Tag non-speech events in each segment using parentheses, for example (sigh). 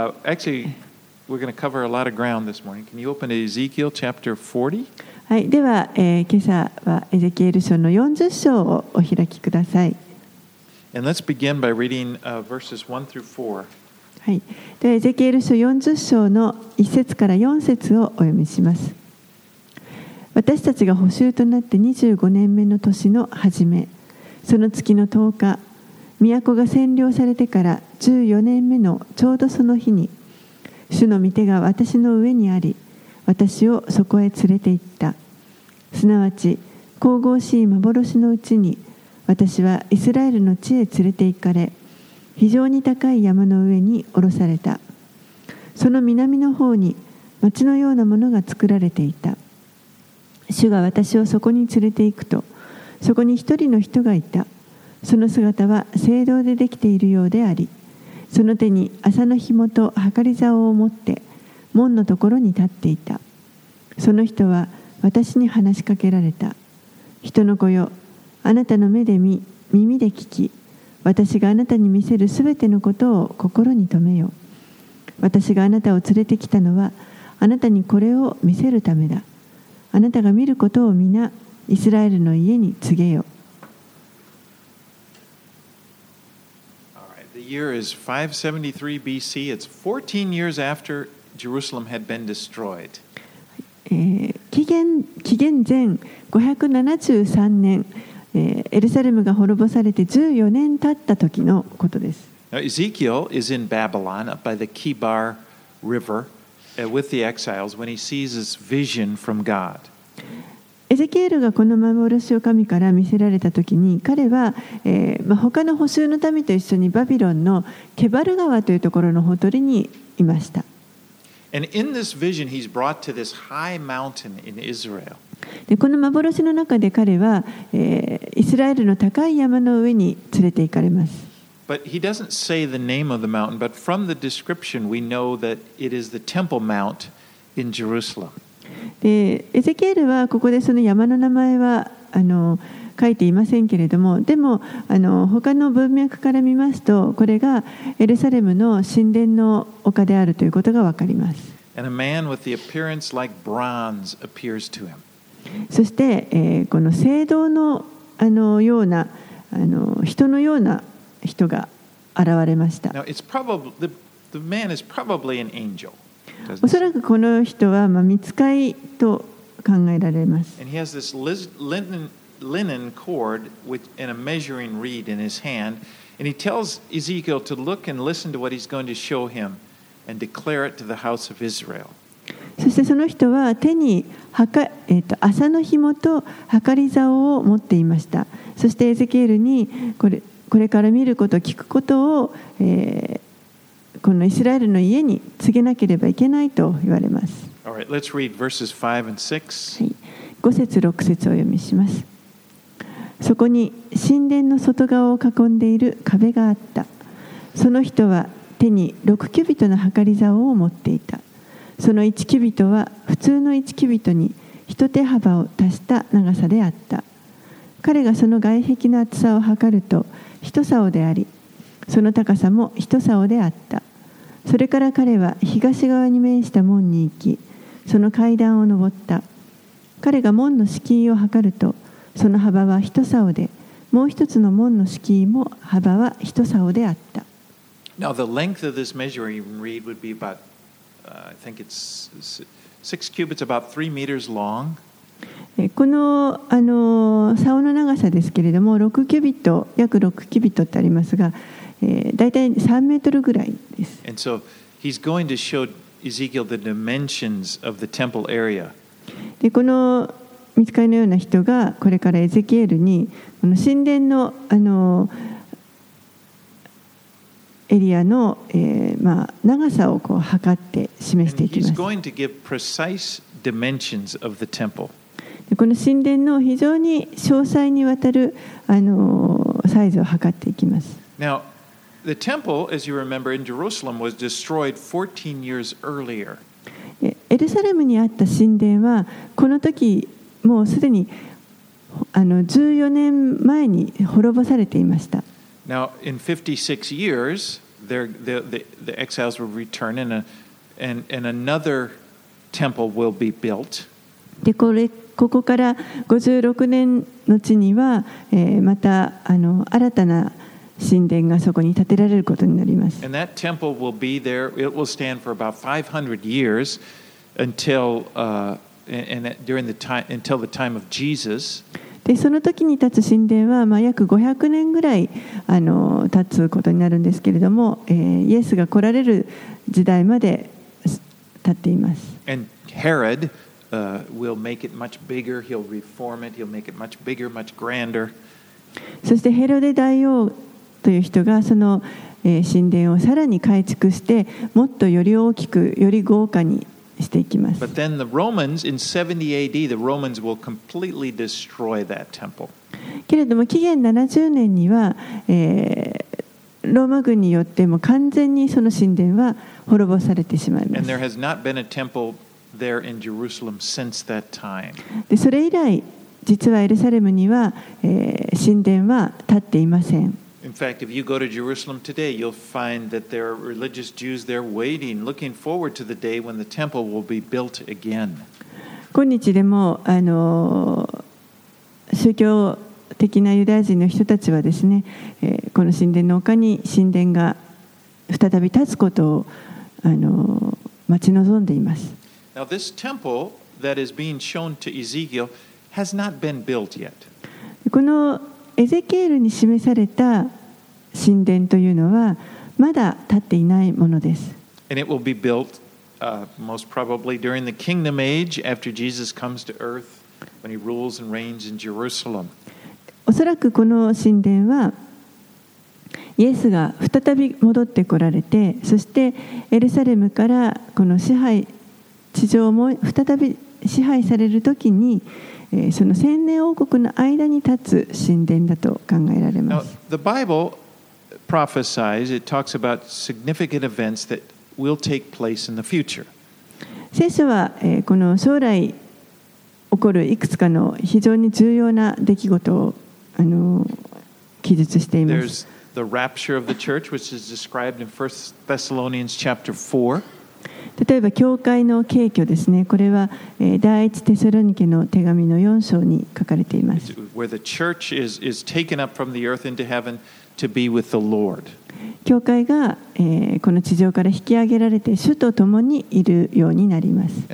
Uh, actually, we're going to cover a lot of ground this morning. Can you open to Ezekiel chapter 40? はい、では、えー今朝はエゼキエル書の40章をお開きください。And let's begin by reading uh, verses 1 through 4. はい、ではエゼキエル書40章の1節から4節をお読みします。私たちが補修となって25年目の年の初め、その月の10日、都が占領されてから14年目のちょうどその日に、主の御手が私の上にあり、私をそこへ連れて行った。すなわち、神々しい幻のうちに、私はイスラエルの地へ連れて行かれ、非常に高い山の上に下ろされた。その南の方に町のようなものが作られていた。主が私をそこに連れて行くと、そこに一人の人がいた。その姿は青銅でできているようであり、その手に麻の紐と計り竿を持って門のところに立っていた。その人は私に話しかけられた。人の子よ、あなたの目で見、耳で聞き、私があなたに見せるすべてのことを心に留めよ。私があなたを連れてきたのは、あなたにこれを見せるためだ。あなたが見ることを皆、イスラエルの家に告げよ。year is 573 BC. It's 14 years after Jerusalem had been destroyed. えー紀元紀元前573年、えーエルサレムが滅ぼされて14年経った時のことです。 Now, Ezekiel is in Babylon up by the Kibar River uh, with the exiles when he sees this vision from God. エゼキエルがこの幻を神から見せられた時に彼は、えーまあ、他の補修の民と一緒にバビロンのケバル川というところのほとりにいました。And in this vision, he's brought to this high mountain in Israel. でこの幻の中で彼は、えーイスラエルの高い山の上に連れて行かれます。But he doesn't say the name of the mountain, but from the description, we know that it is the Temple Mount in Jerusalem. でエゼキエルはここでその山の名前はあの書いていませんけれどもでもあの他の文脈から見ますとこれがエルサレムの神殿の丘であるということが分かります.そして、えーこの聖堂のあのようなあの人のような人が現れました Now, it's probably, the, the man is probably an angel. おそらくこの人は、まあ、見つかいと考えられます And he has this linen, linen cord with, and a measuring reed in his hand. And he tells Ezekiel to look and listen to what he's going to show him and declare it to the house of Israel. そしてその人は手にはか、えー、と麻の紐と計り竿を持っていましたそしてエゼキエルにこれこれから見ること聞くことを、えーこのイスラエルの家に告げなければいけないと言われます。All right, let's read verses 5 and 6. はい、5節6節をお読みします。そこに神殿の外側を囲んでいる壁があった。その人は手に6キュビトの計り竿を持っていた。その1キュビトは普通の1キュビトに一手幅を足した長さであった。彼がその外壁の厚さを測ると一竿でありその高さも一竿であったそれから彼は東側に面した門に行きその階段を上った彼が門の敷居を測るとその幅は一竿でもう一つの門の敷居も幅は一竿であった Now, the length of this measuring reed would be about, uh, I think it's six cubits, about three meters long. えこのあの竿の長さですけれども6キュビット約6キュビットってありますが、大体3メートルぐらいです。でこのミつカイのような人がこれからエゼキエルにこの神殿の,あのエリアの、えーまあ、長さをこう測って示していきます。でこの神殿の非常に詳細にわたるあのサイズを測っていきます。the temple, as you remember, in Jerusalem was destroyed 14 years earlier. えエルサレムにあった神殿はこの時もうすでにあの14年前に滅ぼされていました。 Now, in 56 years, they're, the, the, the exiles will return, and, a, and, and another temple will be built. でこれここから56年の地には、えーまたあの新たな 神殿がそこに建てられることになります。でその時に建つ神殿は、まあ、約500年ぐらいあの建つことになるんですけれども、えー、イエスが来られる時代まで建っています。そしてヘロデ大王という人がその神殿をさらに改築してもっとより大きくより豪華にしていきます。けれども紀元70年には、えー、ローマ軍によっても完全にその神殿は滅ぼされてしまいます。でそれ以来実はエルサレムには、えー、神殿は立っていません。In fact, if you go to Jerusalem today, you'll find that there are religious Jews there waiting, looking forward to the day when the temple will be built again. 今日でもあの宗教的なユダヤ人の人たちはですね、えーこの神殿の丘に神殿が再び立つことをあの待ち望んでいます。 Now, this temple that is being shown to Ezekiel has not been built yet. この エゼキエルに示された神殿というのはまだ建っていないものです。おそらくこの神殿はイエスが再び戻ってこられてそしてエルサレムからこの支配地上も再び支配されるときに。その千年王国の間に立つ神殿だと考えられ Now, ます the Bible prophesies, it talks about significant events that will take place in the future. 聖書はえーこの将来起こるいくつかの非常に重要な出来事をあの記述しています There's the rapture of the church, which is described in 1 Thessalonians chapter 4. 例えば教会の景挙ですね。これは第一テサロニケの手紙の4章に書かれています。教会が、この地上から引き上げられて主と共にいるようになります。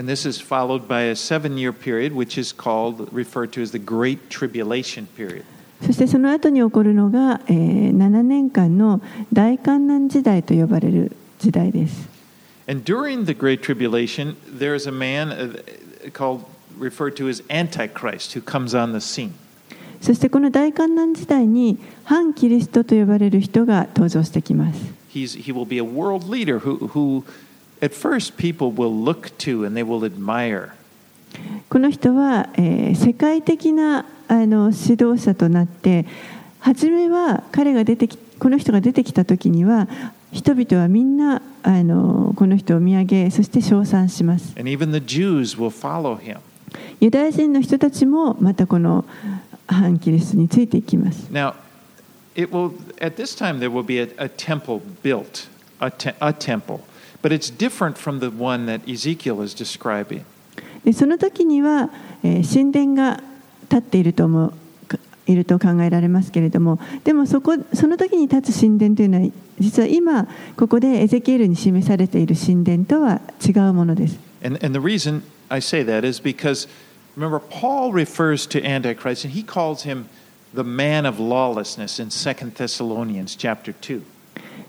そしてその後に起こるのが、え、7年間の大観難時代と呼ばれる時代です。And during the Great Tribulation, there is a man uh, called, referred to as Antichrist, who comes on the scene. そしてこの大観難時代に反キリストと呼ばれる人が登場してきます He's, he will be a world leader who, who, at first, people will look to and they will admire. この人は、えー世界的なあの指導者となって初めは彼が出てきこの人が出てきた時には人々はみんなあのこの人を見上げそして称賛します.ユダヤ人の人たちもまたこの反キリストについていきます Now, it will at this time there will be a, a temple built, a, te- a temple, but it's different from the one that Ezekiel is describing. でその時には、えー神殿が立っていると思うかいると考えられますけれどもでもそこその時に立つ神殿というのは実は今ここでエゼキエルに示されている神殿とは違うものです And, and the reason I say that is because remember Paul refers to Antichrist and he calls him the man of lawlessness in 2 Thessalonians chapter 2.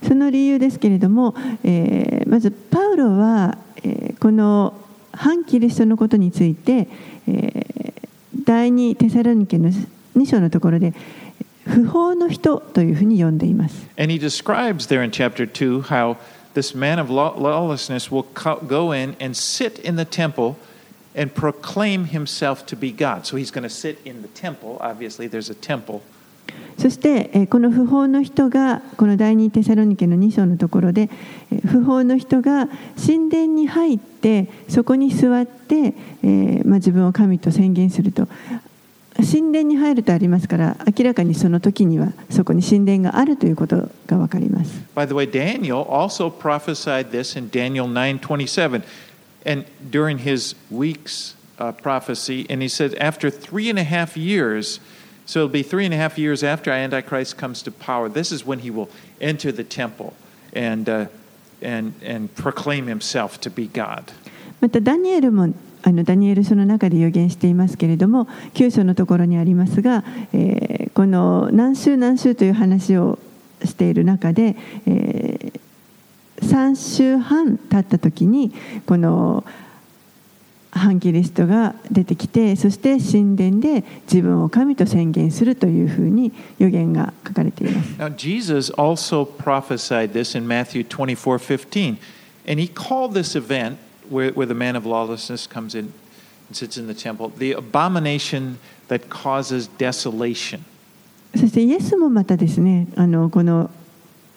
その理由ですけれども、えーまずパウロは、えーこの反キリストのことについて、えー第二テサロニケの2章のところで不法の人というふうに呼んでいます。And he describes there in chapter 2 how this man of lawlessness will go in and sit in the temple and proclaim himself to be God. So he's going to sit in the temple. Obviously, there's a temple. そして、この不法の人がこの第二テサロニケの2章のところで不法の人が神殿に入ってそこに座って、えーまあ、自分を神と宣言すると神殿に入るとありますから明らかにその時にはそこに神殿があるということが分かります By the way, Daniel also prophesied this in Daniel 9:27, and during his week's uh, prophecy, and he said, after three and a half years, so it'll be three and a half years after Antichrist comes to power. This is when he will enter the temple and uh, and and proclaim himself to be God. またダニエルもあのダニエル書の中で予言していますけれども9章のところにありますが、えーこの何週何週という話をしている中で、え3週半経った時にこの反キリストが出てきてそして神殿で自分を神と宣言するというふうに予言が書かれています。Now Jesus also prophesied this in Matthew 24:15, and he called this event where, where the man of lawlessness comes in and sits in the temple, the abomination that causes desolation. そしてイエスもまたですねあのこの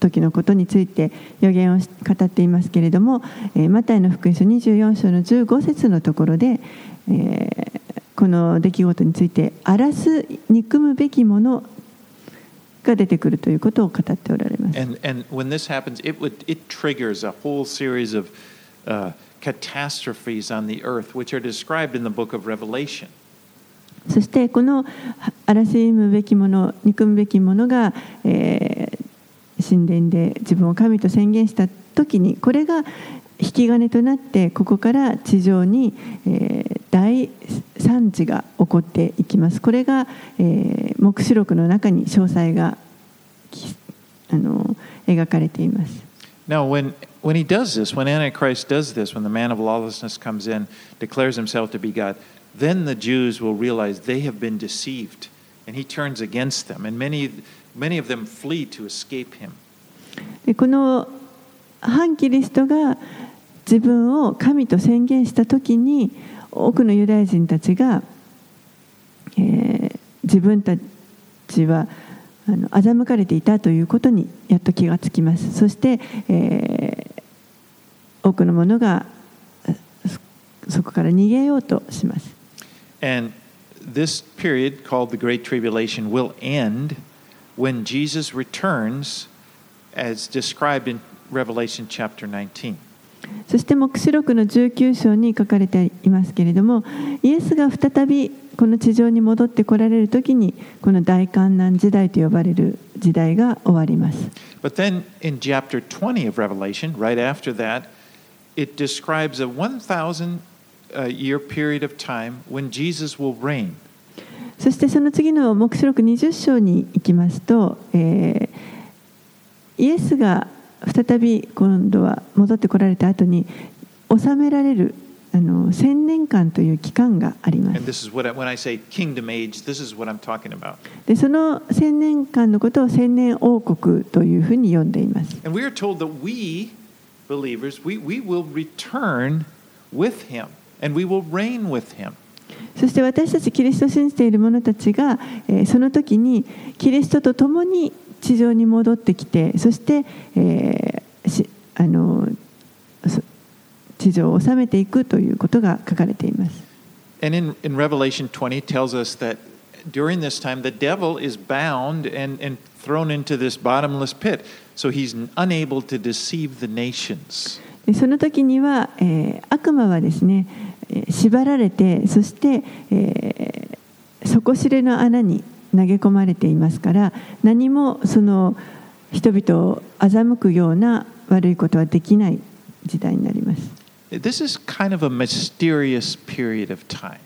時のことについて予言をし語っていますけれども、えーマタイの福音書24章の15節のところで、えーこの出来事について荒らす憎むべきものが出てくるということを語っておられます。And, and when this happens, it, would, it triggers a whole series of uh, catastrophes on the earth, which are described in the book of Revelation. そしてこの荒らしむべきもの憎むべきものが、えー神殿で自分を神と宣言した時にこれが引き金となってここから地上に、えー大惨事が起こっていきますこれが、えー黙示録の中に詳細があの描かれています Now, when, when he does this, when Antichrist does this, when the man of lawlessness comes in, declares himself to be God, then the Jews will realize they have been deceived, and he turns against them, and many, many of them flee to escape him. でこの反キリストが自分を神と宣言した時に多くのユダヤ人たちが、えー自分たちは あの欺かれていたということにやっと気がつきますそして、えー多くの者がそそこから逃げようとします And this period, called the Great Tribulation, will end when Jesus returns, as described in Revelation chapter 19. そして黙示録の19章に書かれていますけれどもイエスが再びこの地上に戻ってこられる時にこの大観難時代と呼ばれる時代が終わります But then in chapter 20 of Revelation, right after that, it describes a 1,000 uh, year period of time when Jesus will reign. そしてその次の黙示録20章に行きますと、えーイエスが再び今度は戻ってこられた後に治められるあの千年間という期間があります。で、その千年間のことを千年王国というふうに呼んでいます。そして私たちキリストを信じている者たちが、えー、その時にキリストと共に地上に戻ってきてそして、えー、しあの。地上を治めていくということが書かれています。And in, in Revelation 20, it tells us that during this time, the devil is bound and, and thrown into this bottomless pit. So he's unable to deceive the nations. でその時には、えー悪魔はですねえー縛られてそして、えー底知れの穴に投げ込まれていますから何もその人々を欺くような悪いことはできない時代になります。This is kind of a mysterious period of time.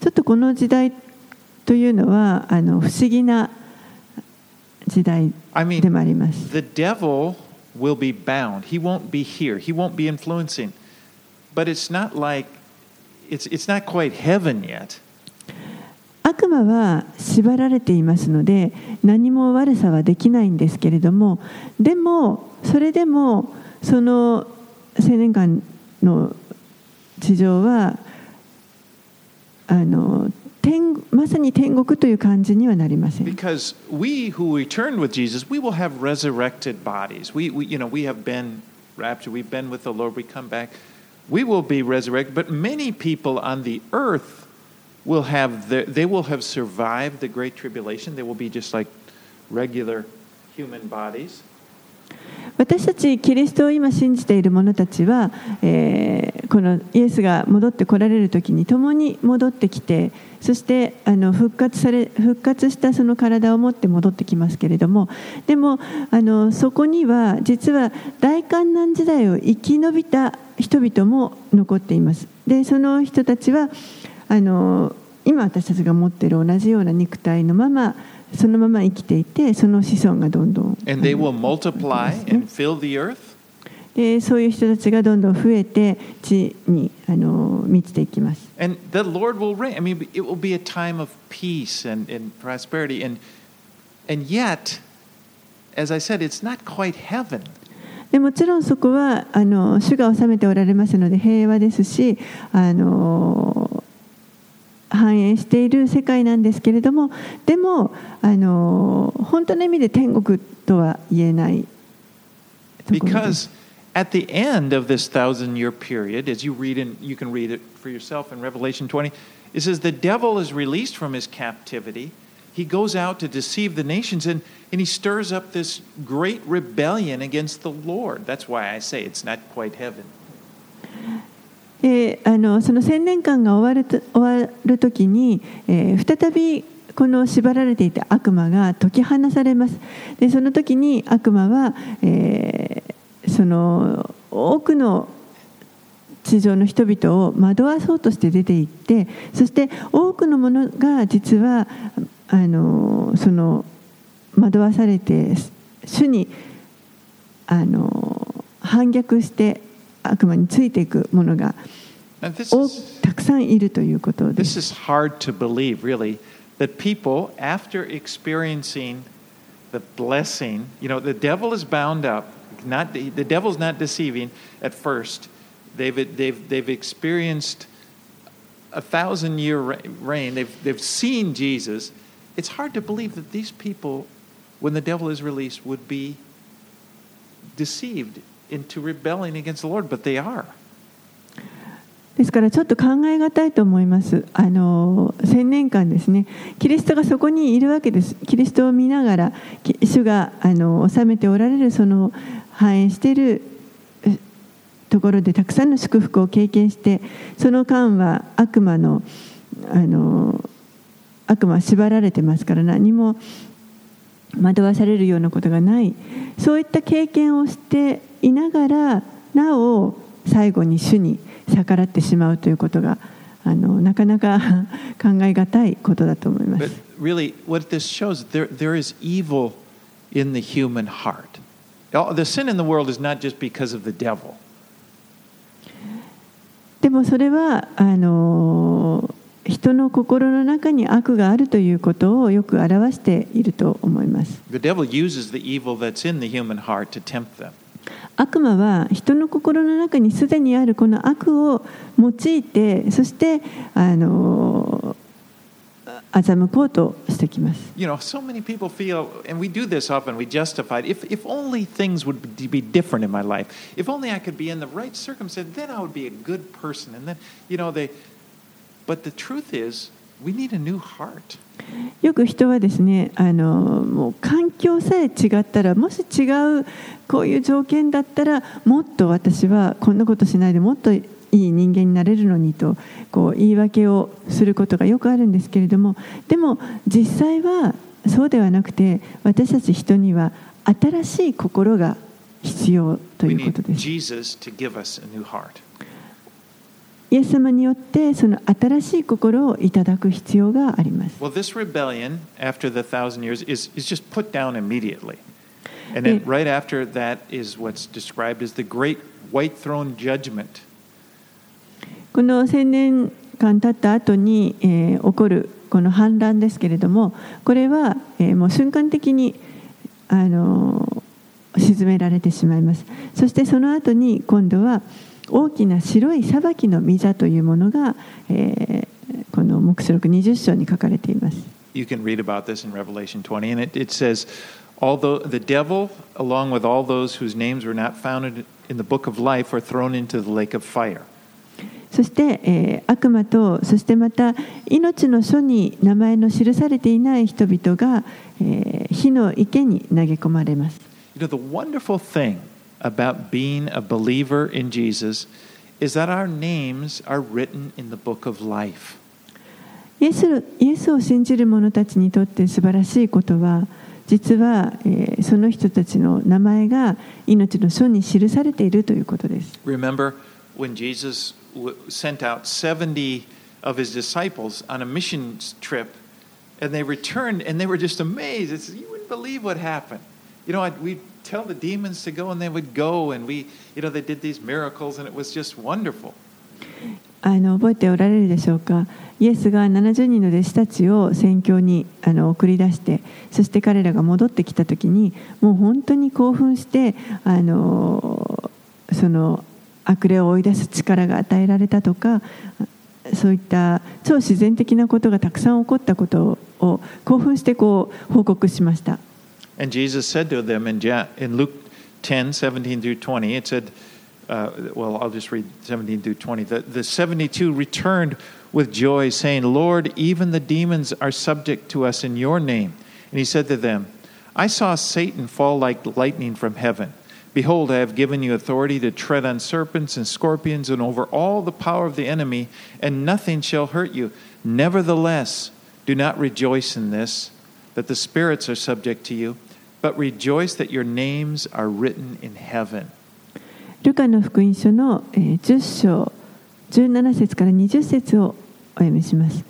ちょっとこの時代というのはあの不思議な時代 I mean, でもあります。The devil will be bound. He won't be here. He won't be influencing. But it's not like it's it's not quite heaven yet. 悪魔は縛られていますので何も悪さはできないんですけれどもでもそれでもその青年間の地上はあの天まさに天国という感じにはなりません。 Because we who returned with Jesus, we will have resurrected bodies. We, we you know, we have been raptured. We've been with the Lord. We come back. We will be resurrected. But many people on the earth will have the, they will have survived the great tribulation. They will be just like regular human bodies. 私たちキリストを今信じている者たちは、えーこのイエスが戻ってこられる時に共に戻ってきてそしてあの復活され復活したその体を持って戻ってきますけれどもでもあのそこには実は大観難時代を生き延びた人々も残っています。でその人たちはあの今私たちが持っている同じような肉体のままそのまま生きていてその子孫がどんどん And they will multiply and fill the earth. でそういう人たちがどんどん増えて地にあの満ちていきます。And the Lord will reign. I mean, it will be a time of peace and, and prosperity. And, and yet, as I said, it's not quite heaven. でもちろんそこはあの主が治めておられますので平和ですしあの繁栄している世界なんですけれどもでもあの本当の意味で天国とは言えないところです Because at the end of this thousand year period, as you read in, you can read it for yourself in Revelation 20, it says the devil is released from his captivity. He goes out to deceive the nations and, and he stirs up this great rebellion against the Lord. That's why I say it's not quite heaven. であのその千年間が終わると終わる時に、えー再びこの縛られていた悪魔が解き放されます。でその時に悪魔は、えーその多くの地上の人々を惑わそうとして出て行ってそして多くのものが実はあのその惑わされて主にあの反逆して悪魔についていくものが And this 多 is, たくさんいるということで this す。 is hard to believe, really, that people, after experiencing the blessing, you know, the devil is bound up. Not the devil's not deceiving at first. They've they've they've experienced a thousand year re- reign. They've they've seen Jesus. It's hard to believe that these people, when the devil is released, would be deceived into rebelling against the Lord, but they are. ですからちょっと考えがたいと思います。あの千年間ですね、キリストがそこにいるわけです。キリストを見ながら、主があの治めておられるその繁栄しているところでたくさんの祝福を経験して、その間は悪魔のあの悪魔は縛られてますから何も惑わされるようなことがないそういった経験をしていながらなお最後に主に逆らってしまうということがあのなかなか考えがたいことだと思いま But す。really, what this shows, there, there is evil in the human heart. The sin in the world is not just because of the devil. でもそれはあの人の心の中に悪があるということをよく表していると思います。The devil uses the evil that's in the human heart to tempt them. 悪魔は人の心の中にすでにあるこの悪を用いてそしてあの欺こうとしてきます。You know, so many people feel, and we do this often, we justify it. If, if only things would be different in my life, if only I could be in the right circumstance, then I would be a good person. And then, you know, they, but the truth is, we need a new heart. よく人はですねあのもう環境さえ違ったらもし違うこういう条件だったらもっと私はこんなことしないでもっといい人間になれるのにとこう言い訳をすることがよくあるんですけれどもでも実際はそうではなくて私たち人には新しい心が必要ということです。Jesus to give us a new heart. イエス様によってその新しい心をいただく必要があります。Well, this rebellion after the thousand years is, is just put down immediately. And then right after that is what's described as the great white throne judgment. この千年間経った後に、えー起こるこの反乱ですけれどもこれは、えーもう瞬間的に、あのー沈められてしまいますそしてその後に今度は大きな白い裁きの御座というものが、えーこの黙示録20章に書かれています You can read about this in Revelation 20, and it, it says, Although the devil, along with all those whose names were not found in the book of life, are thrown into the lake of fire. そして、えー悪魔とそしてまた命の書に名前の記されていない人々が、えー火の池に投げ込まれます You know, the wonderful thing about being a believer in Jesus is that our names are written in the book of life. イエスイエスを信じる者たちにとって素晴らしいことは実は、えーその人たちの名前が命の書に記されているということです Remember when Jesus w- sent out 70 of his disciples on a mission trip, and they returned and they were just amazed. It's, you wouldn't believe what happened. You know, I'd, we'd tell the demons to go, and they would go, and we, you know, they did these miracles, and it was just wonderful. あの覚えておられるでしょうか？イエスが70人の弟子たちを宣教にあの送り出してそして彼らが戻ってきた時にもう本当に興奮してあのその悪霊を追い出す力が与えられたとかそういった超自然的なことがたくさん起こったことを興奮してこう報告しました。And Jesus said to them in, in Luke 10, 17 through 20, it said, uh, well, I'll just read 17 through 20. The, the 72 returned with joy, saying, Lord, even the demons are subject to us in your name. And he said to them, I saw Satan fall like lightning from heaven. Behold, I have given you authority to tread on serpents and scorpions and over all the power of the enemy, and nothing shall hurt you. Nevertheless, do not rejoice in this, that the spirits are subject to you, but rejoice that your names are written in heaven. ルカの福音書の10章17節から20節をお読みします。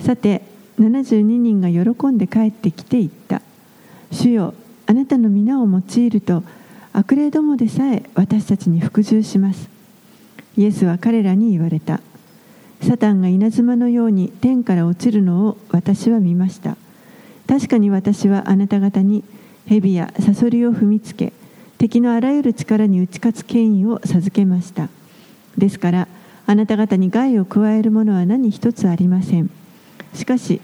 さて72人が喜んで帰ってきて言った。主よあなたの皆を用いると悪霊どもでさえ私たちに服従します。イエスは彼らに言われた。サタンが稲妻のように天から落ちるのを私は見ました。確かに私はあなた方に蛇やサソリを踏みつけ敵のあらゆる力に打ち勝つ権威を授けました。ですからあなた方に害を加えるものは何一つありません。しかし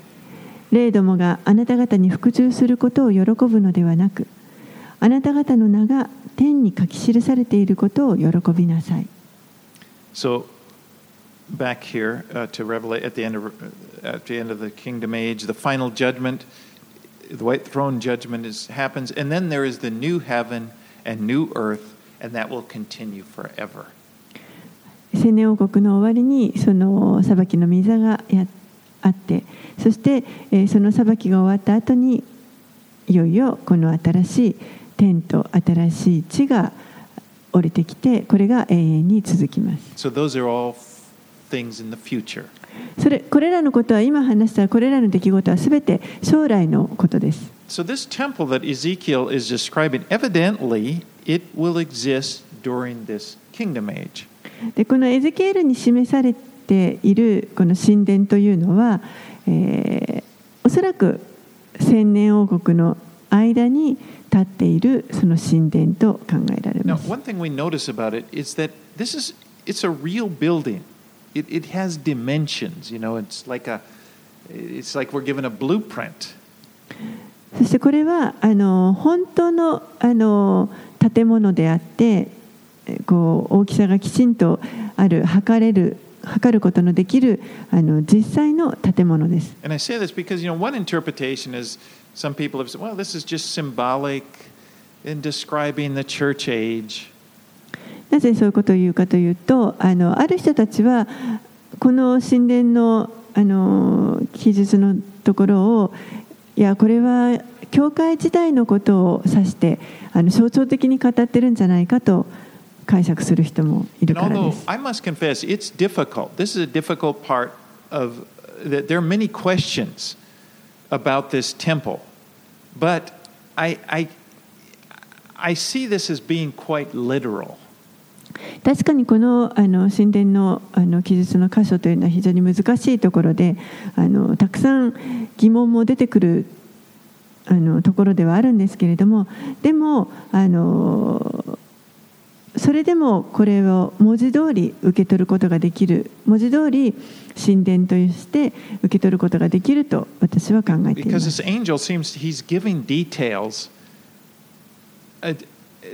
霊どもがあなた方に服従することを喜ぶのではなくあなた方の名が天に書き記されていることを喜びなさい。So, back here uh, to Revelation at the end of at the end of the kingdom age, the final judgment, the white throne judgment is happens, and then there is the new heaven and new earth, and that will continue forever. 千年王国の終わりにその裁きの御座がやあってそして、えーその裁きが終わった後にいよいよこの新しい天と新しい地が降りてきてこれが永遠に続きます So those are all things in the future. それこれらのことは今話したこれらの出来事は全て将来のことです So this temple that Ezekiel is describing, evidently, it will exist during this kingdom age. でこのエゼキエルに示されているこの神殿というのは、えーおそらく千年王国の間に立っているその神殿と考えられ Now, ます one thing we notice about it is that this is it's a real building. It, it has dimensions. You know, it's like a it's like we're given a blueprint. そしてこれはあの本当のあの建物であってえこう大きさがきちんとある測れる測ることのできるあの実際の建物です And I say this because you know one interpretation is some people have said, well, this is just symbolic in describing the church age. なぜそういうことを言うかというとあのある人たちはこの神殿のあの記述のところをいやこれは教会時代のことを指してあの象徴的に語ってるんじゃないかと解釈する人もいるからです。I must confess, it's difficult. This is a difficult part of that. There are many questions about this temple, but I, I, I see this as being quite literal. 確かにこのあの神殿のあの記述の箇所というのは非常に難しいところであのたくさん疑問も出てくるあのところではあるんですけれどもでもあのそれでもこれを文字通り受け取ることができる文字通り神殿として受け取ることができると私は考えています。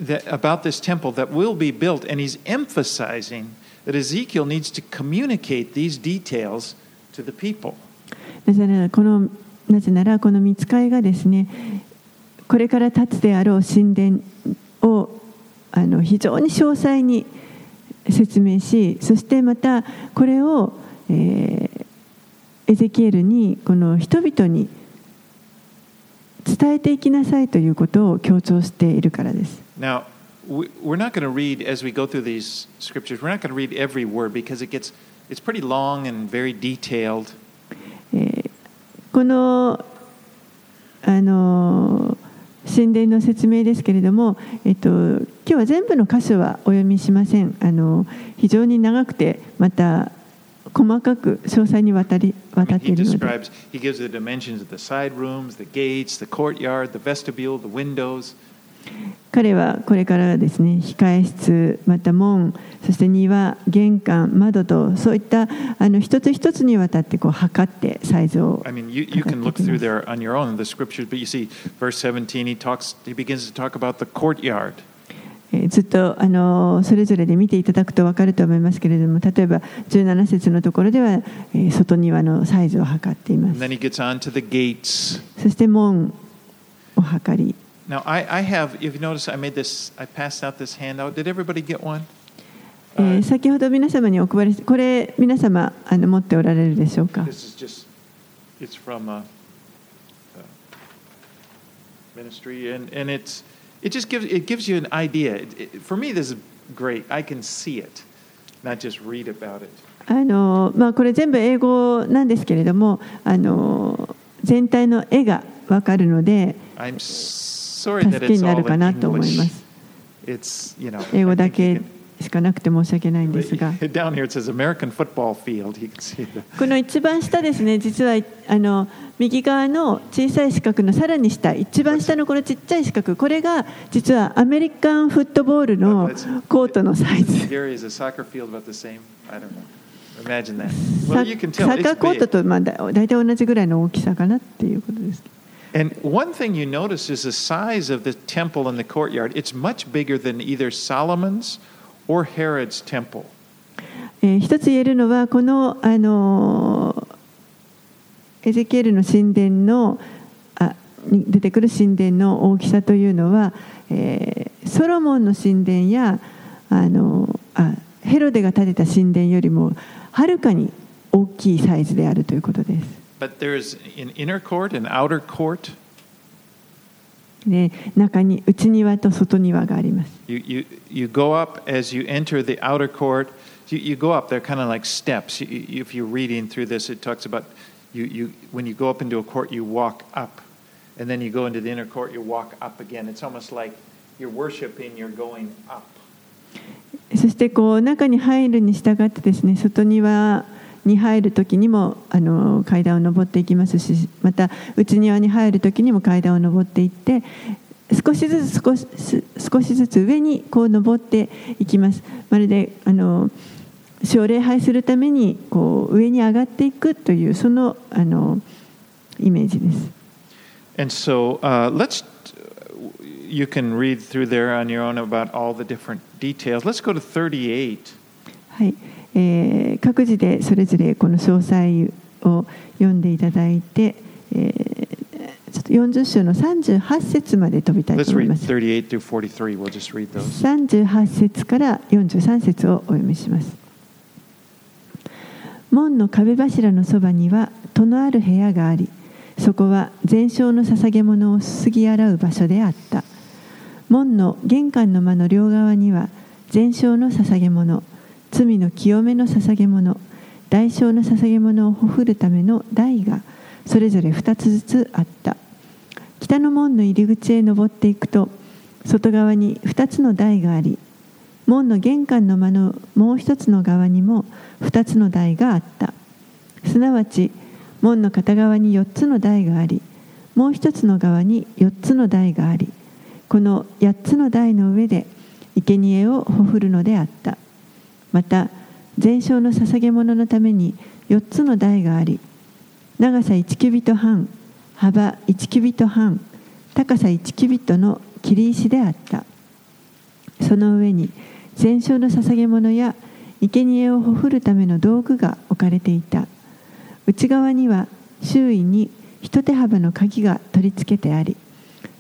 That, about this temple that will be built, and he's emphasizing that Ezekiel needs to communicate these details to the people. なぜならこのなぜならこの見つかいがですねこれから立つであろう神殿をあの非常に詳細に説明しそしてまたこれを、えーエゼキエルにこの人々に伝えていきなさいということを強調しているからです。Now, we- we're not going to read as we go through these scriptures. We're not going to read every word because it gets it's pretty long and very detailed. えーこのあの神殿の説明ですけれども、えっと、今日は全部の箇所はお読みしませんあの非常に長くてまた細かく詳細にわたり渡 I っ mean, てい he るので describes he gives the dimensions of the side rooms, the gates, the courtyard, the vestibule, the windows. 彼はこれからですね控室また門そして庭玄関窓とそういったあの一つ一つにわたってこう測ってサイズを測っていき。ずっとあのそれぞれで見ていただくと分かると思いますけれども、例えば17節のところでは、え、外庭のサイズを測っています。そして門を測り。Now, I, I have, if you notice, I made this, I passed out this handout. Did everybody get one? えー先ほど皆様にお配りしこれ皆様あの持っておられるでしょうか This is just, it's from a, ministry, and, and it's, it just gives, it gives you an idea. It, it, for me, this is great. I can see it, not just read about it. あのまあ、これ全部英語なんですけれどもあの全体の絵が分かるので I'm 助けになるかなと思います。英語だけしかなくて申し訳ないんですが、(laughs) この一番下ですね、実はあの右側の小さい四角のさらに下、一番下のこのちっちゃい四角、これが実はアメリカンフットボールのコートのサイズ。サッカーコートとまあ大体同じぐらいの大きさかなっていうことです。And one thing you notice is the size of the temple in the courtyard. It's much bigger than either Solomon's or Herod's temple. 一つ言えるのはこのあのエゼキエルの神殿のあ出てくる神殿の大きさというのは、えーソロモンの神殿やあのあヘロデが建てた神殿よりもはるかに大きいサイズであるということです。But there's an inner court and outer court. で中に内庭と外庭があります。 You, you, you go up as you enter the outer court. You, you go up, they're kind of like steps. You, you- if you're reading through this, it talks about you, you, when you go up into a court, you walk up. And then you go into the inner court, you walk up again. It's almost like you're worshiping, you're going up. そしてこう中に入るに従ってですね外庭 に入る時にもあの階段を上っていきますしまた内庭に入る時にも階段を上っていって少しずつ少し少しずつ上にこう上っていきますまるであの主を礼拝するためにこう上に上がっていくというそのあのイメージです。And so uh, let's, you can read through there on your own about all the different details. Let's go to 38. はい、えー各自でそれぞれこの詳細を読んでいただいて、えーちょっと40章の38節まで飛びたいと思います。38 through 43. We'll just read those. 38節から43節をお読みします。門の壁柱のそばには戸のある部屋があり、そこは全焼の捧げ物をすすぎ洗う場所であった。門の玄関の間の両側には全焼の捧げ物、罪の清めの捧げ物、代償の捧げ物をほふるための台がそれぞれ2つずつあった。北の門の入り口へ登っていくと外側に2つの台があり門の玄関の間のもう一つの側にも2つの台があったすなわち門の片側に4つの台がありもう一つの側に4つの台がありこの8つの台の上で生贄をほふるのであったまた全焼の捧げ物のために4つの台があり長さ1キュビト半幅1キュビト半高さ1キュビトの切り石であった。その上に全焼の捧げ物や生贄をほふるための道具が置かれていた。内側には周囲に一手幅の鍵が取り付けてあり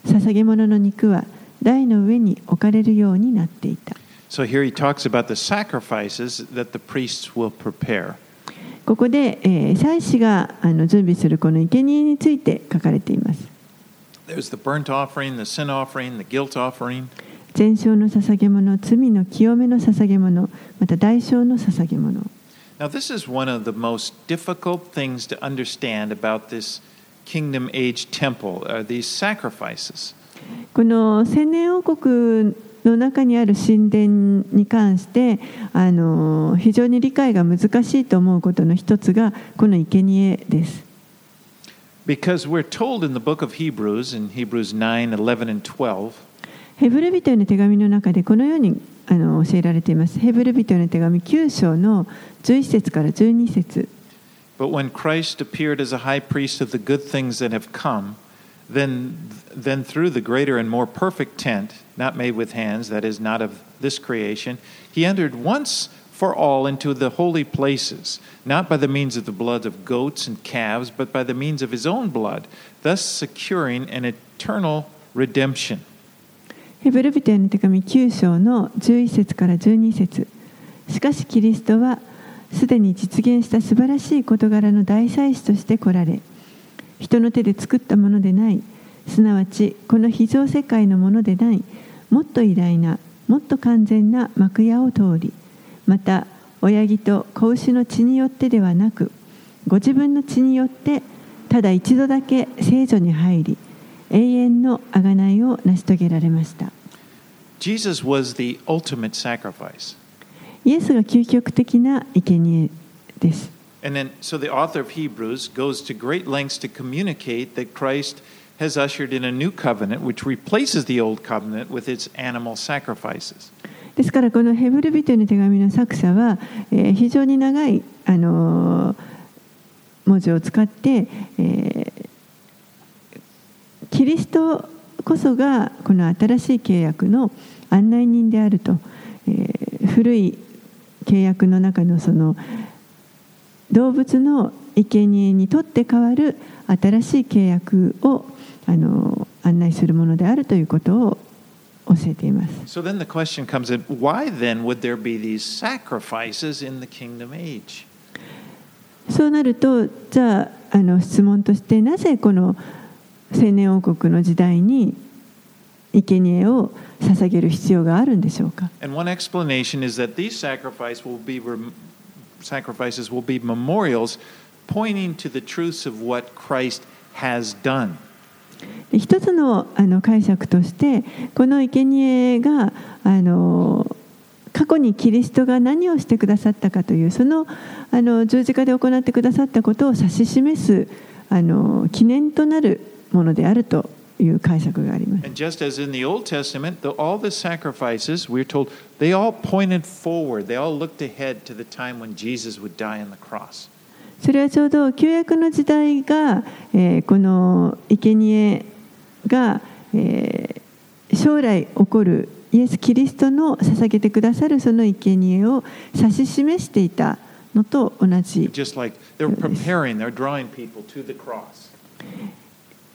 捧げ物の肉は台の上に置かれるようになっていた。So here he talks about the sacrifices that the priests will prepare. ここで、えー祭司があの準備するこの生贄について書かれています There's the burnt offering, the sin offering, the guilt offering. 全焼の捧げ物罪の清めの捧げ物また代償の捧げ物 Now, this is one of the most difficult things to understand about this kingdom age temple, are these sacrifices. この千年王国 の中にある神殿に関してあの非常に理解が難しいと思うことの一つがこの生贄です。Because we're told in the book of Hebrews, in Hebrews 9, 11, and 12, ヘブル人への手紙の中でこのようにあの教えられています。ヘブル人への手紙9章の11節から12節 But when Christ appeared as a high priest of the good things that have come, then, then through the greater and more perfect tent, not made with hands, that is, not of this creation, he entered once for all into the holy places, not by the means of the blood of goats and calves, but by the means of his own blood, thus securing an eternal redemption. ヘブル人への手紙9章の11節から12節しかしキリストはすでに実現した素晴らしい事柄の大祭司として来られ 人の手で作ったものでない。すなわちこの非常世界のものでない。もっと偉大なもっと完全な幕屋を通りまた親木と子牛の血によってではなくご自分の血によってただ一度だけ聖女に入り永遠の贖いを成し遂げられました。Jesus was the ultimate sacrifice. イエスが究極的な生贄です And then, so the author of Hebrews goes to great lengths to communicate that Christ has ushered in a new covenant, which replaces the old covenant with its animal sacrifices. ですからこのヘブル人への手紙の作者は、えー非常に長い、あのー文字を使って、えーキリストこそがこの新しい契約の案内人であると、えー古い契約の中のその動物の生贄にとって変わる新しい契約をあの案内するものであるということを教えています。そうなると、じゃあ,あの質問として、なぜこの青年王国の時代に生贄を捧げる必要があるんでしょうか？Sacrifices will be memorials pointing to the truths of what Christ has done. 一つのあの解釈としてこの生贄があの過去にキリストが何をしてくださったかというそのあの十字架で行ってくださったことを指し示すあの記念となるものであるという解釈があります。And just as in the Old Testament, the, all the sacrifices, we're told, they all pointed forward. They all looked ahead to the time when Jesus would die on the cross. それはちょうど旧約の時代が、えーこの生贄が、えー将来起こるイエス・キリストの捧げてくださるその生贄を指し示していたのと同じ Just like they're preparing, they're drawing people to the cross.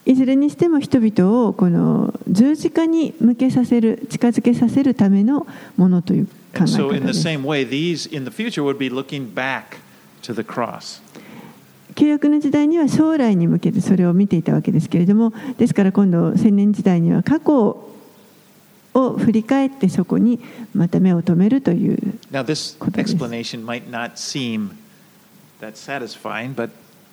いずれにしても人々をこの十字架に向けさせる近づけさせるためのものという考え方です.旧約の時代には将来に向けてそれを見ていたわけですけれどもですから今度千年時代には過去を振り返ってそこにまた目を留めるという Now, ことです。explanation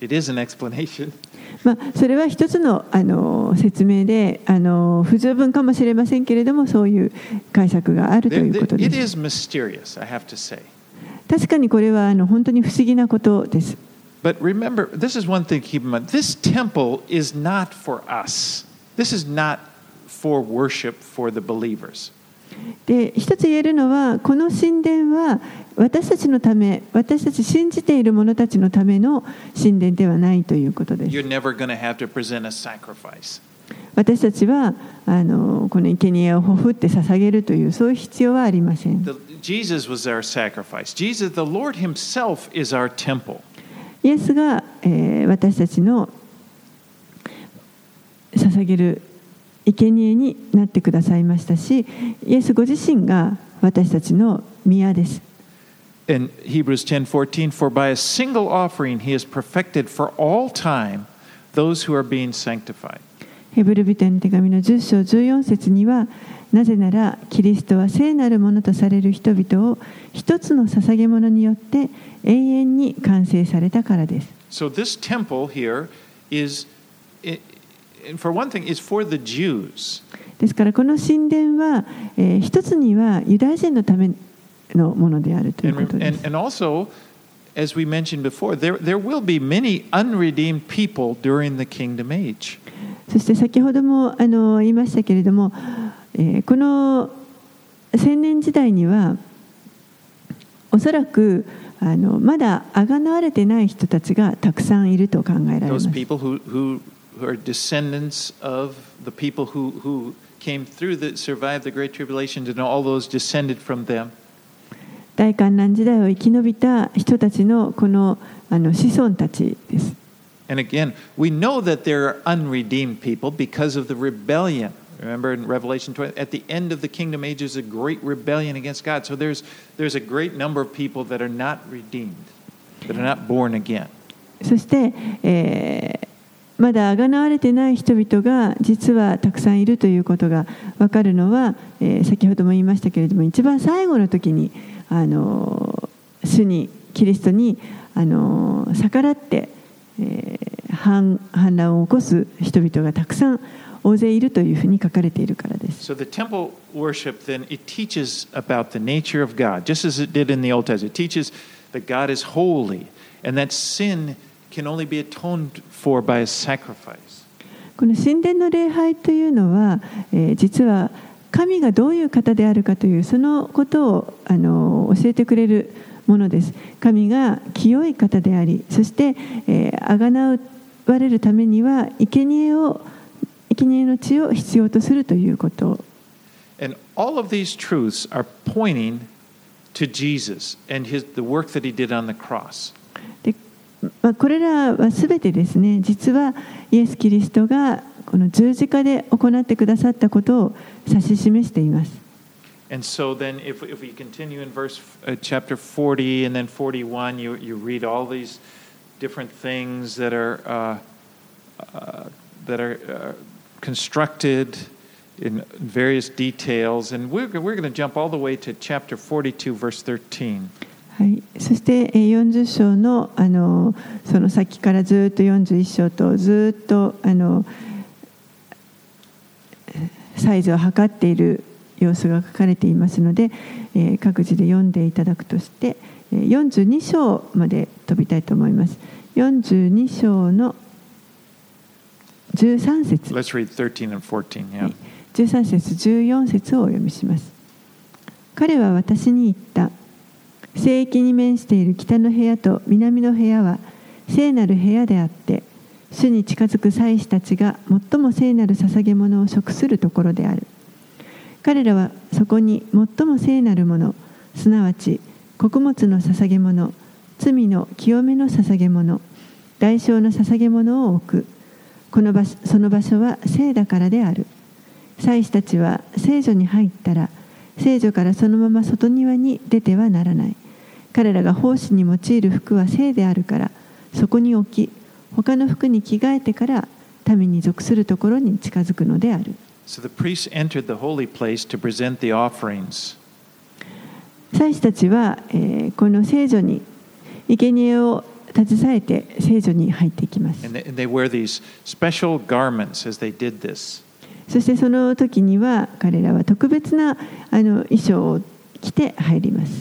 might not seem that satisfying, but it is an explanation. (laughs) まあ、それは一つのあの説明であの不十分かもしれませんけれどもそういう解釈があると There- いうこと there- で it す is mysterious, I have to say. 確かにこれはあの本当に不思議なことです But remember, this is one thing to keep in mind. This temple is not for us. This is not for worship for the believers. で一つ言えるのはこの神殿は私たちのため私たち信じている者たちのための神殿ではないということです You're never going to have to present a sacrifice. 私たちはあのこの生贄をほふって捧げるというそういう必要はありません。Jesus was our sacrifice. Jesus, the Lord Himself, is our temple. イエスが、えー私たちの捧げる生贄になってくださいましたしイエスご自身が私たちの宮です。In Hebrews 10:14, for by a single offering He has perfected for all time those who are being sanctified. ヘブルビテの手紙の10章14節にはなぜならキリストは聖なるものとされる人々を一つの捧げ物によって永遠に完成されたからです。So this temple here is, ですからこの神殿は、一つにはユダヤ人のためのものであるということです。そして先ほどもあの言いましたけれども、この千年時代にはおそらくあのまだあがなわれてない人たちがたくさんいると考えられます。who are descendants of the people who, who came through the survived the Great Tribulation, and all those descended from them. 大観覧時代を生き延びた人たちのこのあの子孫たちです。 And again, we know that there are unredeemed people because of the rebellion. Remember in Revelation 20, at the end of the kingdom age is a great rebellion against God. So there's, there's a great number of people that are not redeemed, that are not born again. そして、えー まだあがなわれてない人々が実はたくさんいるということが分かるのは、えー先ほども言いましたけれども一番最後の時にあの主にキリストにあの逆らって、えー反反乱を起こす人々がたくさん大勢いるというふうに書かれているからです。So the temple worship then it teaches about the nature of God, just as it did in the Old Testament. It teaches that God is holy and that sin can only be atoned for by a sacrifice. この神殿の礼拝というのは、えー実は神がどういう方であるかというそのことをあの教えてくれるものです神が清い方でありそしてあがなわれるためには生贄を生贄の血を必要とするということ And all of these truths are pointing to Jesus and his, the work that he did on the cross. で、まあ、これらは全てですね実はイエス・キリストがこの十字架で行ってくださったことを指し示しています And so then, if, if we continue in verse uh, chapter 40 and then 41, you, you read all these different things that are, uh, uh, that are uh, constructed in various details. And we're, we're going to jump all the way to chapter 42, verse 13. はい、そしてえー40章のあのその先からずっと41章とずっとあのえーサイズを測っている様子が書かれていますので、えー各自で読んでいただくとしてえー42章まで飛びたいと思います。42章の13節 Let's read 13 and 14. Yeah. 13節14節をお読みします彼は私に言った聖域に面している北の部屋と南の部屋は聖なる部屋であって主に近づく祭司たちが最も聖なる捧げ物を食するところである。彼らはそこに最も聖なるものすなわち穀物の捧げ物罪の清めの捧げ物代償の捧げ物を置く。この場所その場所は聖だからである。祭司たちは聖女に入ったら聖女からそのまま外庭に出てはならない。彼らが奉仕に用いる服は聖であるからそこに置き他の服に着替えてから民に属するところに近づくのである。So、祭司たちは、えー、この聖女に生贄を携えて聖女に入っていきます。そしてその時には彼らは特別なあの衣装を来て入ります。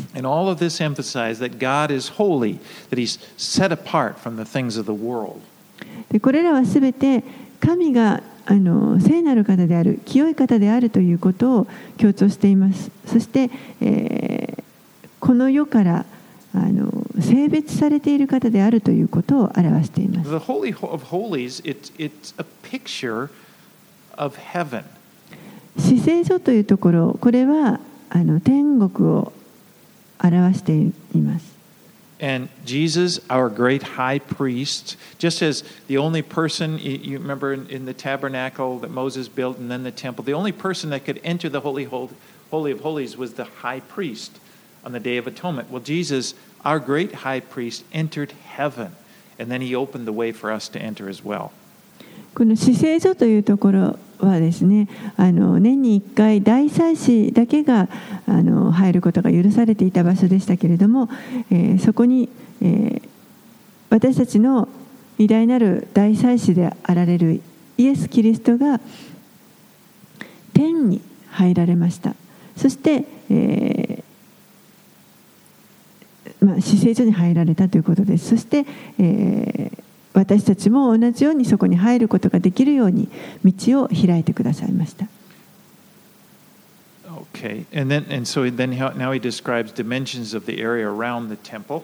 でこれらはすべて神があの聖なる方である、清い方であるということを強調しています。そして、えー、この世からあの性別されている方であるということを表しています。The Holy of Holies, it's it a picture 所というところ、これはあの天国を表しています。 And Jesus, our great high priest, just as the only person, you you remember in, in the tabernacle that Moses built and then the temple, the only person that could enter the Holy, Hol- Holy of Holies was the high priest on the Day of Atonement. Well, Jesus, our great high priest, entered heaven, and then he opened the way for us to enter as well. この死聖所というところ はですねあの年に1回大祭司だけがあの入ることが許されていた場所でしたけれども、えーそこに、えー私たちの偉大なる大祭司であられるイエス・キリストが天に入られました。そして、えーまあ、死聖所に入られたということです。そして、えー私たちも同じようにそこに入ることができるように道を開いてくださいました。Okay, and then and so then now he describes dimensions of the area around the temple.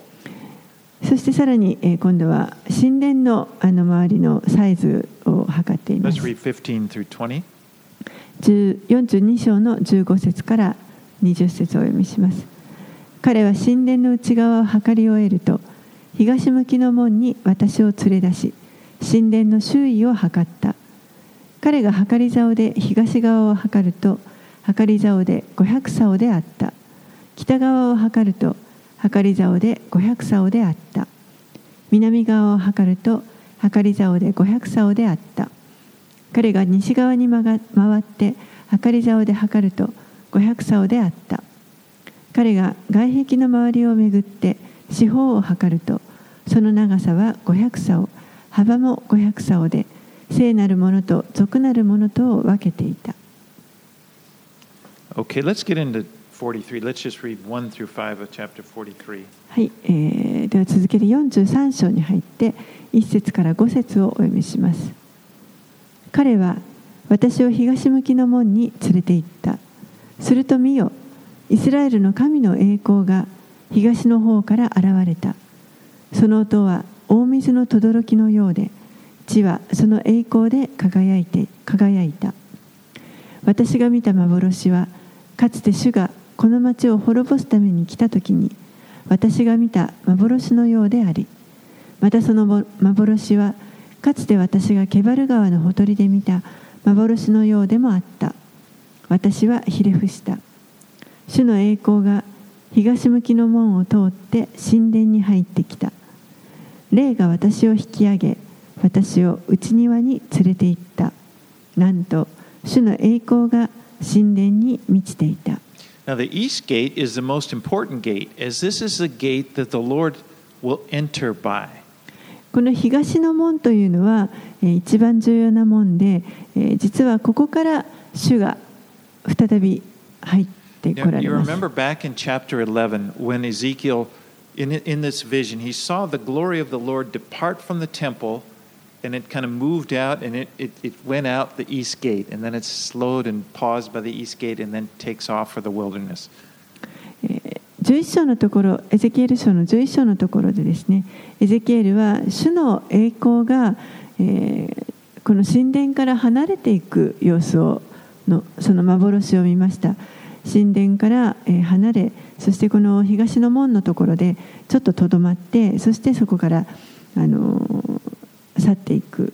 そしてさらに、えー今度は神殿のあの周りのサイズを測っています。read 15 through 20. 10 42章の15節から20節をお読みします。彼は神殿の内側を測り終えると東向きの門に私を連れ出し神殿の周囲を測った。彼が測り竿で東側を測ると測り竿で500竿であった。北側を測ると測り竿で500竿であった。南側を測ると測り竿で500竿であった。彼が西側に回って測り竿で測ると500竿であった。彼が外壁の周りを巡って四方を測るとその長さは500竿幅も500竿で聖なるものと俗なるものとを分けていた Okay, let's get into 43. Let's just read 1 through 5 of chapter 43. はい、えーでは続けて43章に入って1節から5節をお読みします彼は私を東向きの門に連れて行ったすると見よイスラエルの神の栄光が東の方から現れたその音は大水の轟のようで地はその栄光で輝いて輝いた。私が見た幻はかつて主がこの町を滅ぼすために来た時に私が見た幻のようでありまたその幻はかつて私がケバル川のほとりで見た幻のようでもあった。私はひれ伏した。主の栄光が東向きの門を通って神殿に入ってきた。霊が私を引き上げ私を内庭に連れて行ったなんと主の栄光が神殿に満ちていた Now, the east gate is the most important gate, as this is the gate that the Lord will enter by. この東の門というのはえー一番重要な門でえー実はここから主が再び入ってこ Now, られ you ます remember back in chapter 11 when Ezekiel, in, in this vision, he saw the glory of the Lord depart from the temple and it kind of moved out and it, it, it went out the east gate and then it slowed and paused by the east gate and then takes off for the wilderness. 11章のところエゼキエル書の11章のところでですねエゼキエルは主の栄光が、えーこの神殿から離れていく様子をのその幻を見ました神殿から、えー離れそしてこの東の門のところでちょっととどまってそしてそこから、あのー去っていく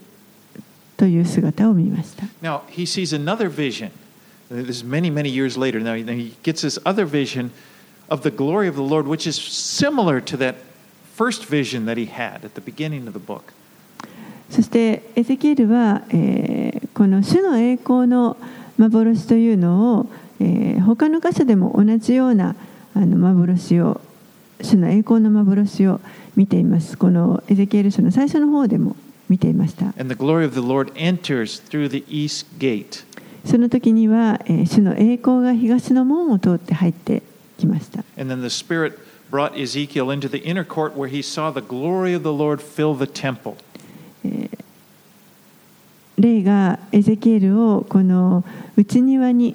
という姿を見ました Now, he sees another vision. This is many, many years later. Now, he- he gets this other vision of the glory of the Lord, which is similar to that first vision that he had at the beginning of the book. そしてエゼキエルは、えーこの主の栄光の幻というのを、えー、他の箇所でも同じようなあの幻を主の栄光の幻を見ています。このエゼキエル書の最初の方でも見ていました。その時には、えー、主の栄光が東の門を通って入ってきました。そして Spirit brought Ezekiel into the inner court where he saw 霊がエゼキエルをこの内庭に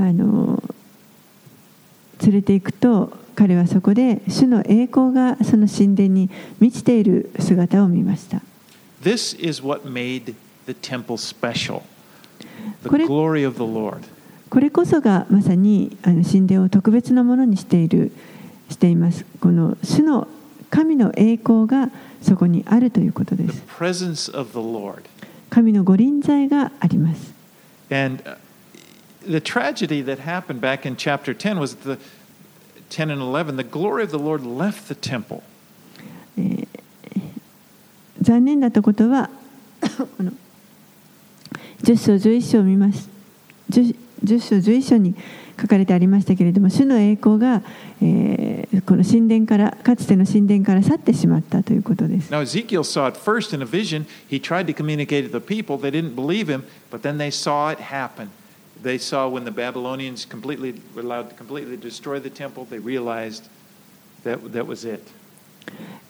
あの連れていくと彼はそこで主の栄光がその神殿に満ちている姿を見ました。This is what made the temple special, the glory of the Lord. これこそがまさにあの神殿を特別なものにしているしています。この主の神の栄光がそこにあるということで The す presence of the Lord. 神のご臨在があります。And uh, the tragedy that happened back in chapter 10 was the 10 and 11, the glory of the Lord left the temple. 残念だったことはこの10章11章を見ます 10, 10章11章に書かれてありましたけれども主の栄光が、えーこの神殿からかつての神殿から去ってしまったということです Now, Ezekiel saw it first in a vision. He tried to communicate to the people. They didn't believe him, but then they saw it happen. They saw when the Babylonians completely were allowed to completely destroy the temple, they realized that that was it.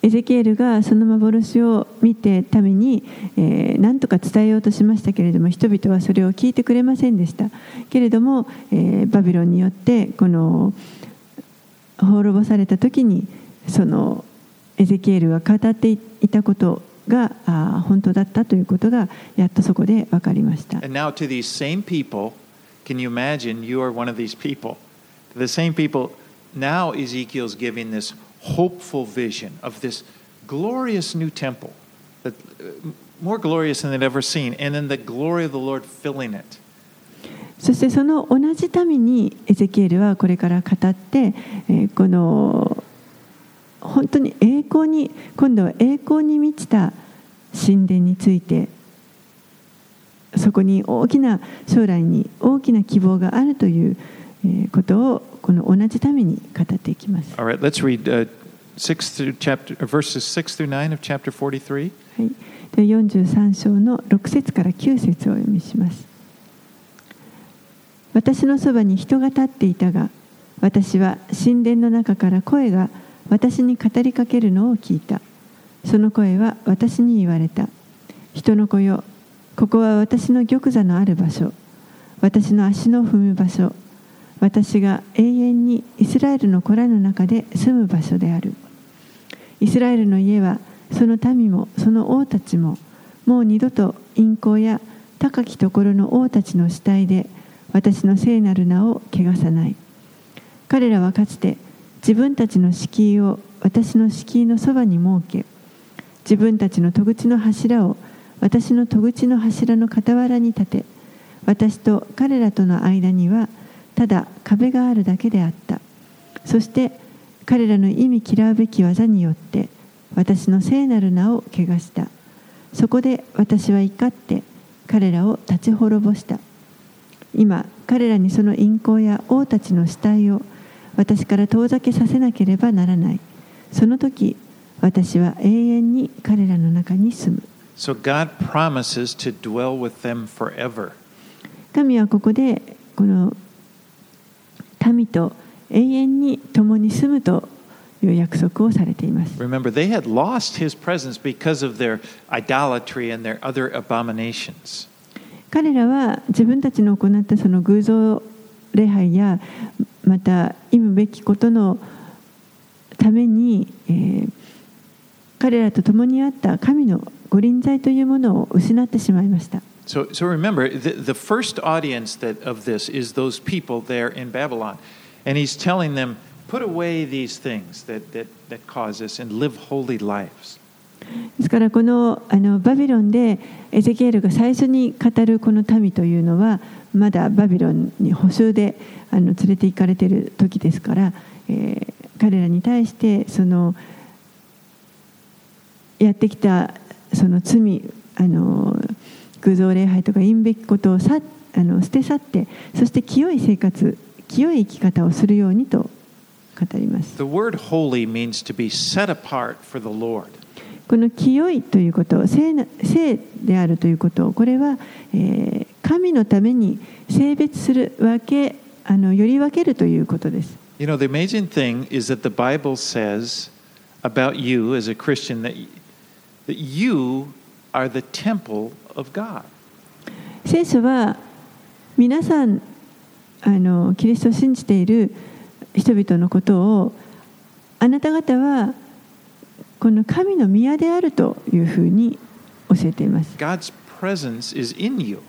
エゼキエルがその幻を見てために、えー、何とか伝えようとしましたけれども人々はそれを聞いてくれませんでしたけれども、えーバビロンによってこの滅ぼされた時にそのエゼキエルが語っていたことがあー本当だったということがやっとそこで分かりました And now, to these same people, can you imagine you are one of these people? The same people, now Ezekiel's giving this hopeful vision of this glorious new temple, that, uh, more glorious than they'd ever seen, and then the glory of the Lord filling it. そしてその同じ民にエゼキエルはこれから語って、えーこの本当に栄光に今度は栄光に満ちた神殿についてそこに大きな将来に大きな希望があるというえーことをこの同じ民に語っていきます。All right, let's read uh, six through chapter, uh, verses 6 through 9 of chapter 43. はい、で43章の6節から9節をお読みします私のそばに人が立っていたが私は神殿の中から声が私に語りかけるのを聞いたその声は私に言われた人の子よここは私の玉座のある場所。私の足の踏む場所。私が永遠にイスラエルの子らの中で住む場所である。イスラエルの家はその民もその王たちももう二度と陰行や高きところの王たちの死体で私の聖なる名を汚さない。彼らはかつて自分たちの敷居を私の敷居のそばに設け自分たちの戸口の柱を私の戸口の柱の傍らに立て私と彼らとの間にはただ壁があるだけであった。そして彼らの意味嫌うべき技によって私の聖なる名を汚した。そこで私は怒って彼らを立ち滅ぼした。今彼らにその陰行や王たちの死体を私から遠ざけさせなければならない。その時私は永遠に彼らの中に住む。So God promises to dwell with them forever. 神はここでこの民と永遠に共に住むという約束をされています Remember, they had lost his presence because of their idolatry and their other abominations. 彼らは自分たちの行ったその偶像礼拝やまた忌むべきことのために、えー彼らと共にあった神のご臨在というものを失ってしまいました So, so remember, the, the first audience that, of this is those people there in Babylon. And he's telling them, put away these things that, that, that cause this and live holy lives. ですからこのあのバビロンでエゼキエルが最初に語るこの民というのはまだバビロンに捕囚であの連れて行かれている時ですから、えー彼らに対してそのやってきたその罪あの偶像礼拝とか陰べきことをさあの捨て去ってそして清い生活清い生き方をするようにと語ります The word holy means to be set apart for the Lord. この清いということ聖な聖であるということこれは、えー神のために性別する分けあのより分けるということです You know, the amazing thing is that the Bible says about you as a Christian that, that you are the temple of God. 聖書は皆さんあのキリストを信じている人々のことをあなた方はこの神の宮であるというふうに教えています God's presence is in you.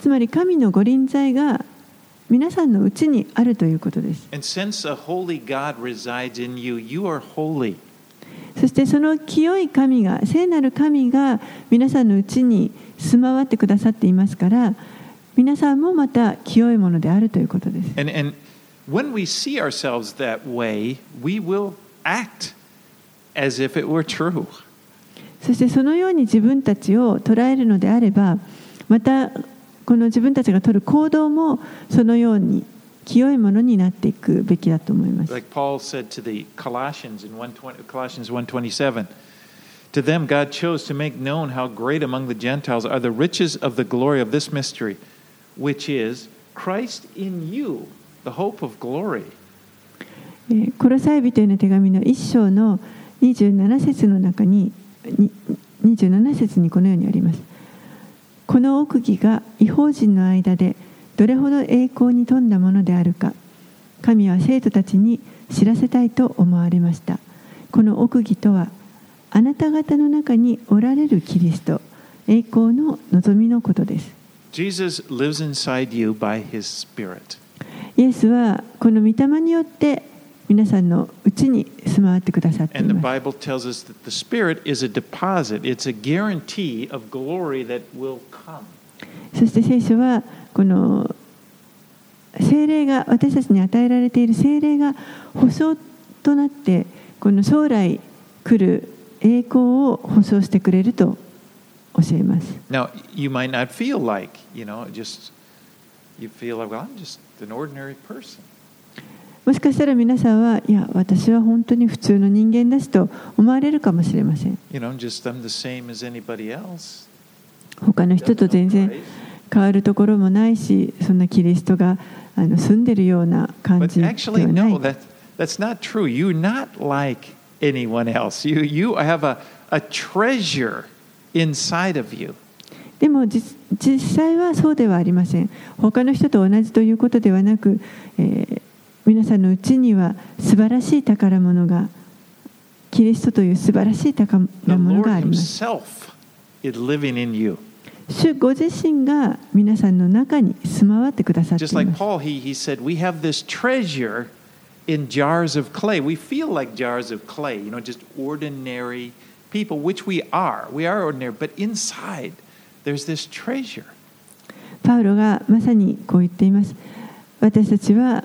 つまり神のご臨在が皆さんのうちにあるということです And since a holy God resides in you, you are holy. そしてその清い神が聖なる神が皆さんのうちに住まわってくださっていますから皆さんもまた清いものであるということです And, and when we see ourselves that way, we will act as if it were true. そしてそのように自分たちを捉えるのであればまたこの自分たちが取る行動もそのように清いものになっていくべきだと思います。Like Paul said to the Colossians in 120, Colossians 1:27, to them God chose to make known how great among the Gentiles are the riches of the glory of this mystery, which is Christ in you, the hope of glory. えーコロサイ人への手紙の1章の27節の中にに27節にこのようにあります。この奥義が違法人の間でどれほど栄光に富んだものであるか神は生徒たちに知らせたいと思われましたこの奥義とはあなた方の中におられるキリスト栄光の望みのことです Jesus lives inside you by his Spirit. イエスはこの御霊によって皆さんのうちに住まわってくださってい And the ます Bible tells us that the Spirit is a deposit, it's a guarantee of glory that will come. そして聖書はこの精霊が私たちに与えられている精霊が保証となってこの将来来る栄光を保証してくれると教えます。Now, you might not feel like, you know, just you feel like, I'm just an ordinary person. もしかしたら皆さんは、いや、私は本当に普通の人間ですと思われるかもしれません。他の人と全然。変わるところもないし、そんなキリストがあの住んでるような感じで。も実際はそうではありません。他の人と同じということではなく、皆さんのうちには素晴らしい宝物が、キリストという素晴らしい宝物があります。主ご自身が皆さんの中に住まわってください。パウロがまさにこう言っています。私たちは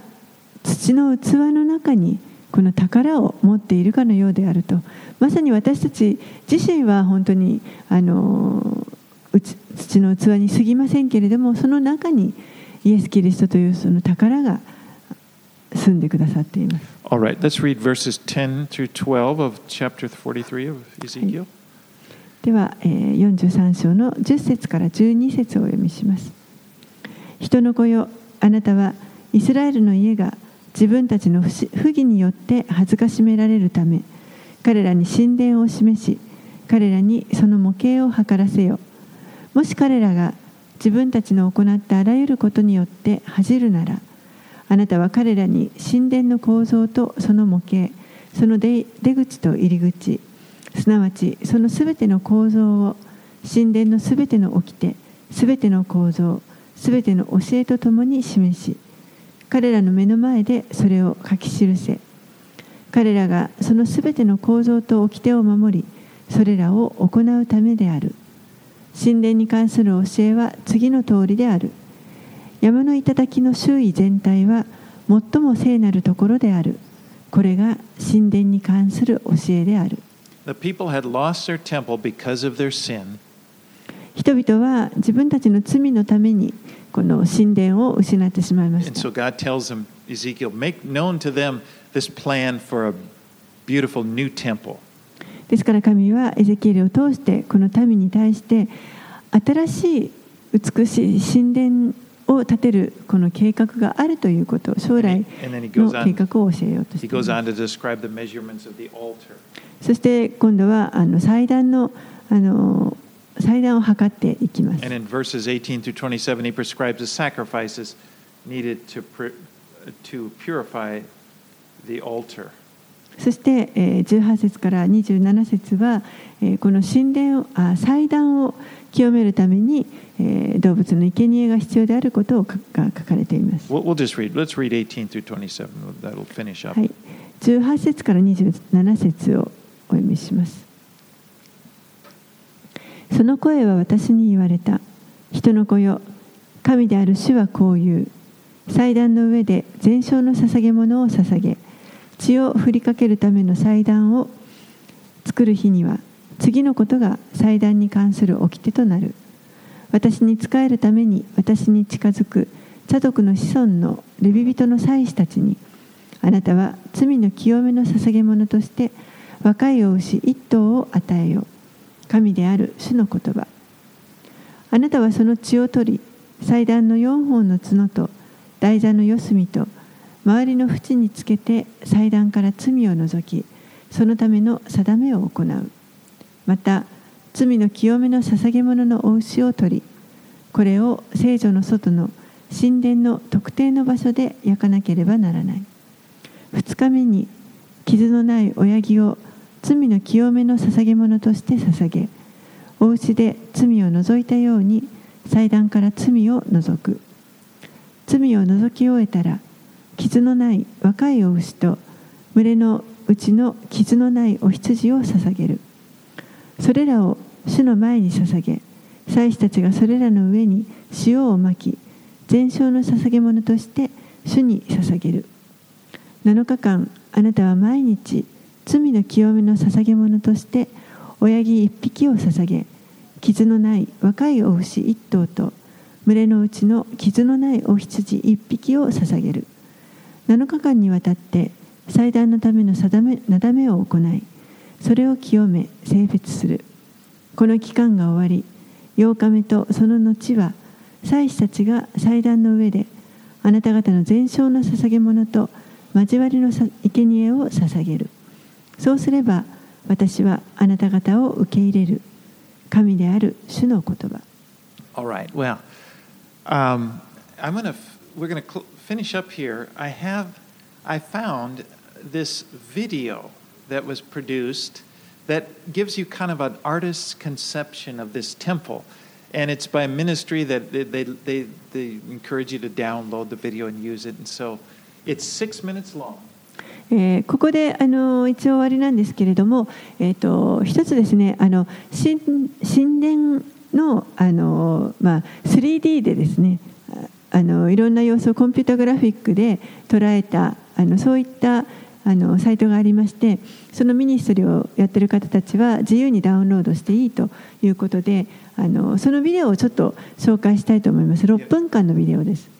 土の器の中にこの宝を持っているかのようであると。まさに私たち自身は本当にあの。土の器に過ぎませんけれどもその中にイエス・キリストというその宝が住んでくださっています。All right, let's read verses 10 through 12 of chapter 43 of Ezekiel. では、えー43章の10節から12節をお読みします。人の子よあなたはイスラエルの家が自分たちの不義によって恥ずかしめられるため彼らに神殿を示し彼らにその模型を図らせよもし彼らが自分たちの行ったあらゆることによって恥じるならあなたは彼らに神殿の構造とその模型その出口と入り口すなわちそのすべての構造を神殿のすべての掟すべての構造すべての教えとともに示し彼らの目の前でそれを書き記せ彼らがそのすべての構造と掟を守りそれらを行うためである。神殿に関する教えは次の通りである山の頂の周囲全体は最も聖なるところであるこれが神殿に関する教えである The people had lost their temple because of their sin, 人々は自分たちの罪のためにこの神殿を失ってしまいまし and た so God tells them, Ezekiel, make known to them this plan for a beautiful new temple. ですから神はエゼキエルを通してこの民に対して新しい美しい神殿を建てるこの計画があるということ将来の計画を教えようとしていますそして今度はあの祭壇の,あの祭壇を測っていきます。18-27 prescribes the sacrifices needed to, to purify the altar. そして、えー18節から27節は、えーこの神殿をあ祭壇を清めるために、えー動物の生贄が必要であることをかが書かれています。We'll, we'll just read. Let's read 18 through 27. That'll finish up. はい、18節から27節をお読みします。その声は私に言われた。人の子よ、神である主はこう言う。祭壇の上で全焼の捧げ物を捧げ、血を振りかけるための祭壇を作る日には、次のことが祭壇に関する掟となる。私に仕えるために私に近づく茶族の子孫のレビ人の祭司たちに、あなたは罪の清めの捧げ物として若いお牛一頭を与えよ。神である主の言葉。あなたはその血を取り、祭壇の四本の角と台座の四隅と周りの縁につけて祭壇から罪を除き、そのための定めを行う。また、罪の清めの捧げ物のお牛を取り、これを聖女の外の神殿の特定の場所で焼かなければならない。2日目に傷のない親木を罪の清めの捧げ物として捧げお家で罪を除いたように祭壇から罪を除く罪を除き終えたら傷のない若いお牛と群れのうちの傷のないお羊を捧げる。それらを主の前に捧げ祭司たちがそれらの上に塩をまき全焼の捧げ物として主に捧げる。7日間あなたは毎日罪の清めの捧げ物として親木一匹を捧げ傷のない若いお牛一頭と群れのうちの傷のないお羊一匹を捧げる。7日間にわたって祭壇のための定めなだめを行いそれを清め性別するこの期間が終わり8日目とその後は祭司たちが祭壇の上であなた方の全焼の捧げ物と交わりの生贄を捧げるそうすれば私はあなた方を受け入れる神である主の言葉 All right. Well, um, I'm gonna. We're gonna finish up here. I have. I found this video that was produced that gives you kind of an artist's conception of this temple, and it's by a ministry that they they they, they encourage you to download the video and use it. And so, it's six minutes long. えーここであの一応終わりなんですけれども、えー、と一つですねあの神神殿のあの、まあ、3D でですねあ あのいろんな様子をコンピュータグラフィックで捉えたあのそういったあのサイトがありましてそのミニストリーをやってる方たちは自由にダウンロードしていいということであのそのビデオをちょっと紹介したいと思います6分間のビデオです。